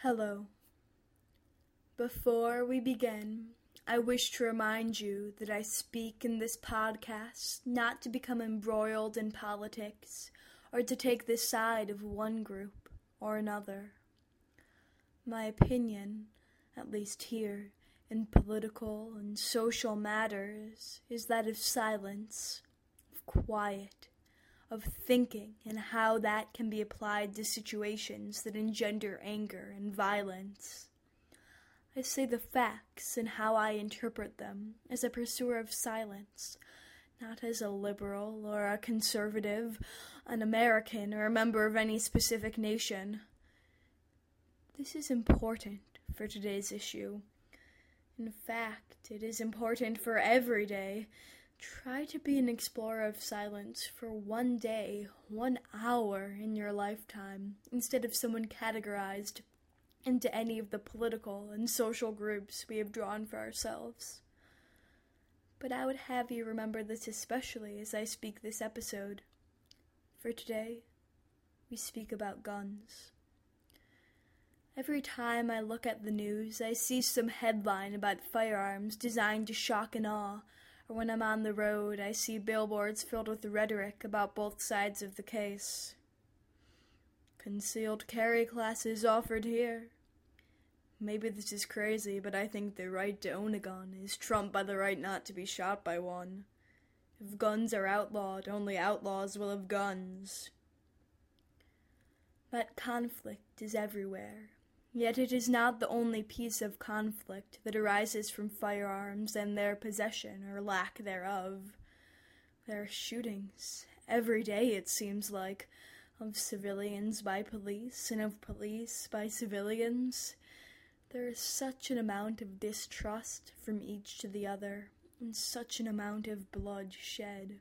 Hello. Before we begin, I wish to remind you that I speak in this podcast not to become embroiled in politics or to take the side of one group or another. My opinion, at least here, in political and social matters, is that of silence, of quiet, of thinking and how that can be applied to situations that engender anger and violence. I say the facts and how I interpret them as a pursuer of silence, not as a liberal or a conservative, an American or a member of any specific nation. This is important for today's issue. In fact, it is important for every day Try to be an explorer of silence for one day, one hour in your lifetime, instead of someone categorized into any of the political and social groups we have drawn for ourselves. But I would have you remember this especially as I speak this episode. For today, we speak about guns. Every time I look at the news, I see some headline about firearms designed to shock and awe or when I'm on the road, I see billboards filled with rhetoric about both sides of the case. Concealed carry classes offered here. Maybe this is crazy, but I think the right to own a gun is trumped by the right not to be shot by one. If guns are outlawed, only outlaws will have guns. But conflict is everywhere. Yet it is not the only piece of conflict that arises from firearms and their possession or lack thereof. There are shootings every day, it seems like, of civilians by police and of police by civilians. There is such an amount of distrust from each to the other, and such an amount of blood shed.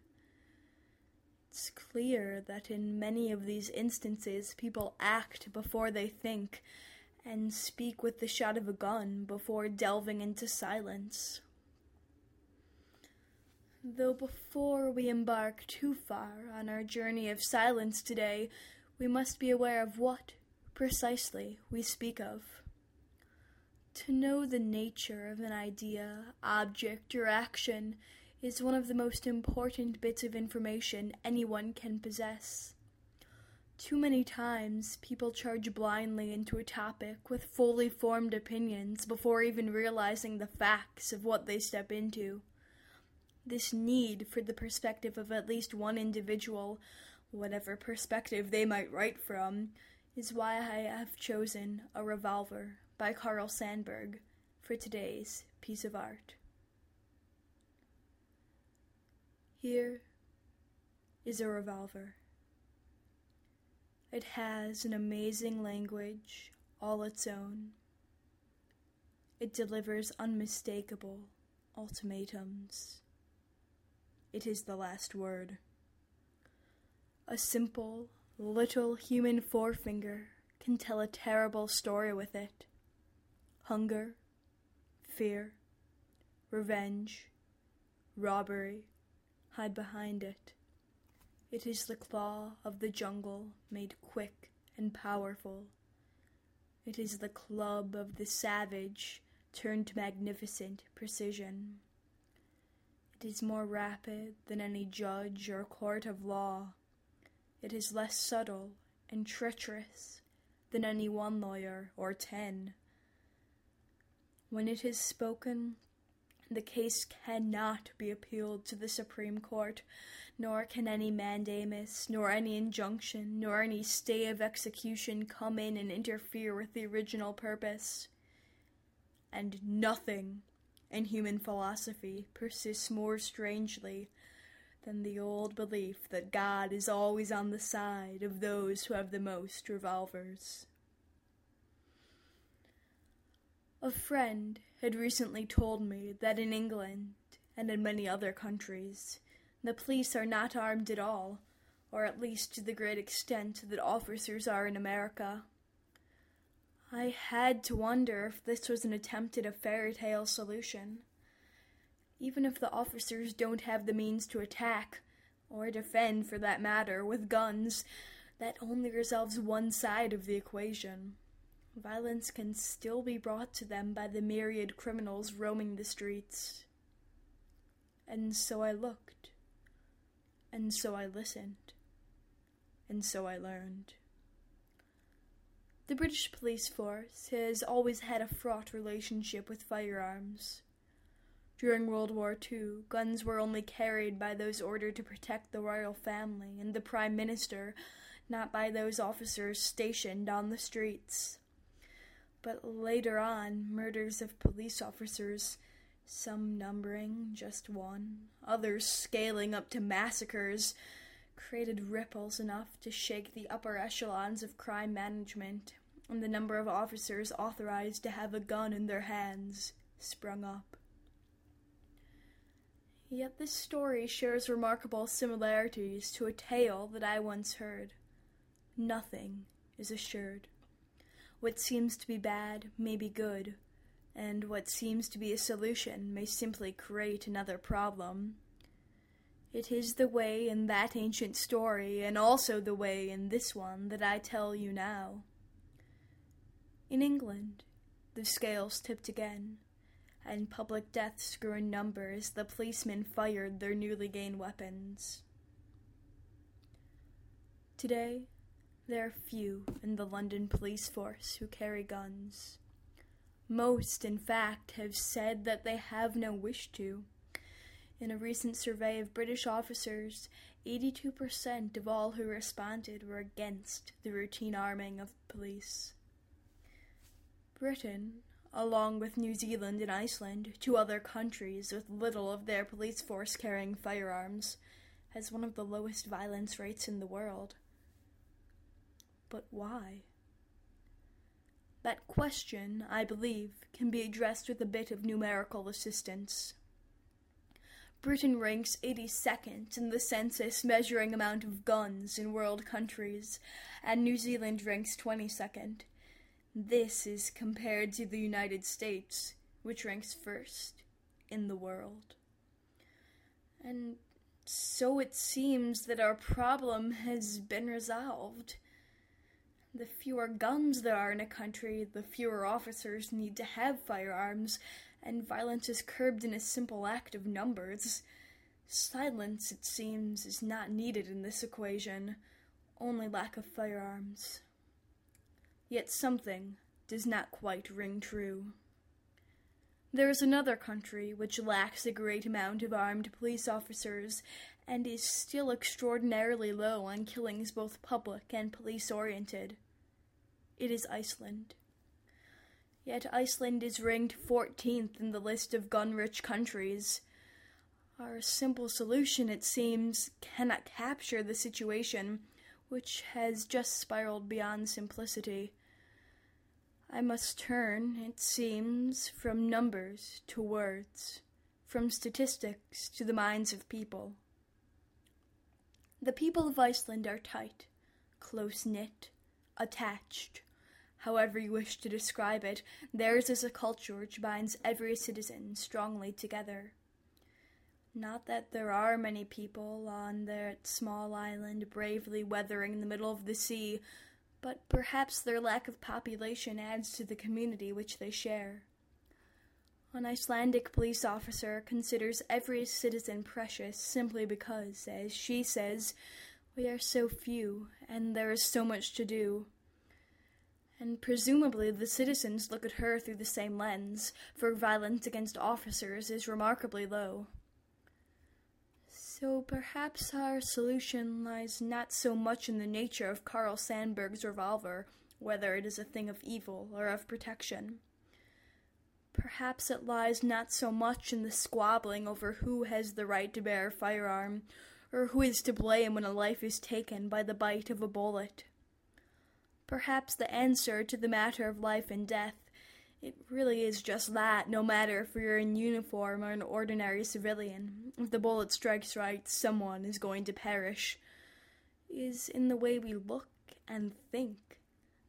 It's clear that in many of these instances people act before they think and speak with the shot of a gun before delving into silence. Though before we embark too far on our journey of silence today, we must be aware of what, precisely, we speak of. To know the nature of an idea, object, or action is one of the most important bits of information anyone can possess. Too many times, people charge blindly into a topic with fully formed opinions before even realizing the facts of what they step into. This need for the perspective of at least one individual, whatever perspective they might write from, is why I have chosen A Revolver by Carl Sandburg for today's piece of art. Here is a revolver. It has an amazing language all its own. It delivers unmistakable ultimatums. It is the last word. A simple, little human forefinger can tell a terrible story with it. Hunger, fear, revenge, robbery hide behind it. It is the claw of the jungle made quick and powerful. It is the club of the savage turned to magnificent precision. It is more rapid than any judge or court of law. It is less subtle and treacherous than any one lawyer or ten. When it is spoken, the case cannot be appealed to the Supreme Court, nor can any mandamus, nor any injunction, nor any stay of execution come in and interfere with the original purpose. And nothing in human philosophy persists more strangely than the old belief that God is always on the side of those who have the most revolvers. A friend had recently told me that in England and in many other countries, the police are not armed at all, or at least to the great extent that officers are in America. I had to wonder if this was an attempt at a fairy tale solution. Even if the officers don't have the means to attack, or defend for that matter, with guns, that only resolves one side of the equation. Violence can still be brought to them by the myriad criminals roaming the streets. And so I looked, and so I listened, and so I learned. The British police force has always had a fraught relationship with firearms. During World War II, guns were only carried by those ordered to protect the royal family and the Prime Minister, not by those officers stationed on the streets. But later on, murders of police officers, some numbering just one, others scaling up to massacres, created ripples enough to shake the upper echelons of crime management, and the number of officers authorized to have a gun in their hands sprung up. Yet this story shares remarkable similarities to a tale that I once heard. Nothing is assured. What seems to be bad may be good, and what seems to be a solution may simply create another problem. It is the way in that ancient story, and also the way in this one, that I tell you now. In England, the scales tipped again and public deaths grew in number as the policemen fired their newly gained weapons. Today, there are few in the London police force who carry guns. Most, in fact, have said that they have no wish to. In a recent survey of British officers, 82% of all who responded were against the routine arming of police. Britain, along with New Zealand and Iceland, two other countries with little of their police force carrying firearms, has one of the lowest violence rates in the world. But why? That question, I believe, can be addressed with a bit of numerical assistance. Britain ranks 82nd in the census measuring amount of guns in world countries, and New Zealand ranks 22nd. This is compared to the United States, which ranks first in the world. And so it seems that our problem has been resolved. The fewer guns there are in a country, the fewer officers need to have firearms, and violence is curbed in a simple act of numbers. Silence, it seems, is not needed in this equation, only lack of firearms. Yet something does not quite ring true. There is another country which lacks a great amount of armed police officers and is still extraordinarily low on killings both public and police oriented. It is Iceland. Yet Iceland is ranked 14th in the list of gun rich countries. Our simple solution, it seems, cannot capture the situation which has just spiraled beyond simplicity. I must turn, it seems, from numbers to words, from statistics to the minds of people. The people of Iceland are tight, close knit, attached. However you wish to describe it, theirs is a culture which binds every citizen strongly together. Not that there are many people on that small island bravely weathering in the middle of the sea, but perhaps their lack of population adds to the community which they share. An Icelandic police officer considers every citizen precious simply because, as she says, we are so few and there is so much to do. And presumably the citizens look at her through the same lens, for violence against officers is remarkably low. So perhaps our solution lies not so much in the nature of Carl Sandburg's revolver, whether it is a thing of evil or of protection. Perhaps it lies not so much in the squabbling over who has the right to bear a firearm, or who is to blame when a life is taken by the bite of a bullet. Perhaps the answer to the matter of life and death it really is just that, no matter if you're in uniform or an ordinary civilian. If the bullet strikes right, someone is going to perish. Is in the way we look and think,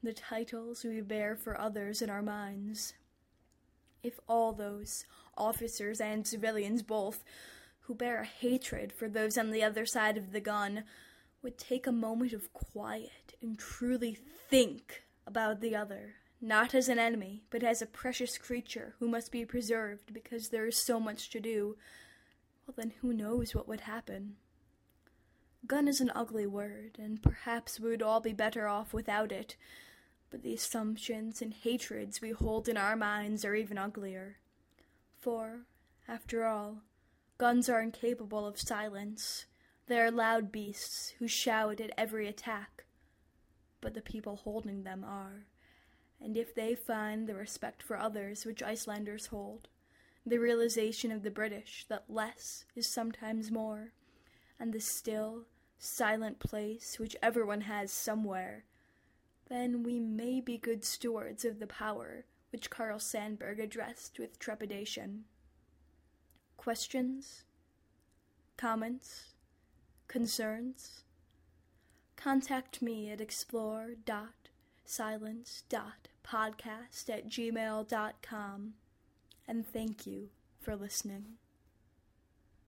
the titles we bear for others in our minds. If all those, officers and civilians both, who bear a hatred for those on the other side of the gun, would take a moment of quiet and truly think about the other not as an enemy, but as a precious creature who must be preserved because there is so much to do, well, then who knows what would happen? Gun is an ugly word, and perhaps we would all be better off without it, but the assumptions and hatreds we hold in our minds are even uglier. For, after all, guns are incapable of silence. They are loud beasts who shout at every attack. But the people holding them are, and if they find the respect for others which Icelanders hold, the realization of the British that less is sometimes more, and the still, silent place which everyone has somewhere, then we may be good stewards of the power which Carl Sandburg addressed with trepidation. Questions? Comments? Concerns? Contact me at explore.silence.podcast at gmail.com and thank you for listening.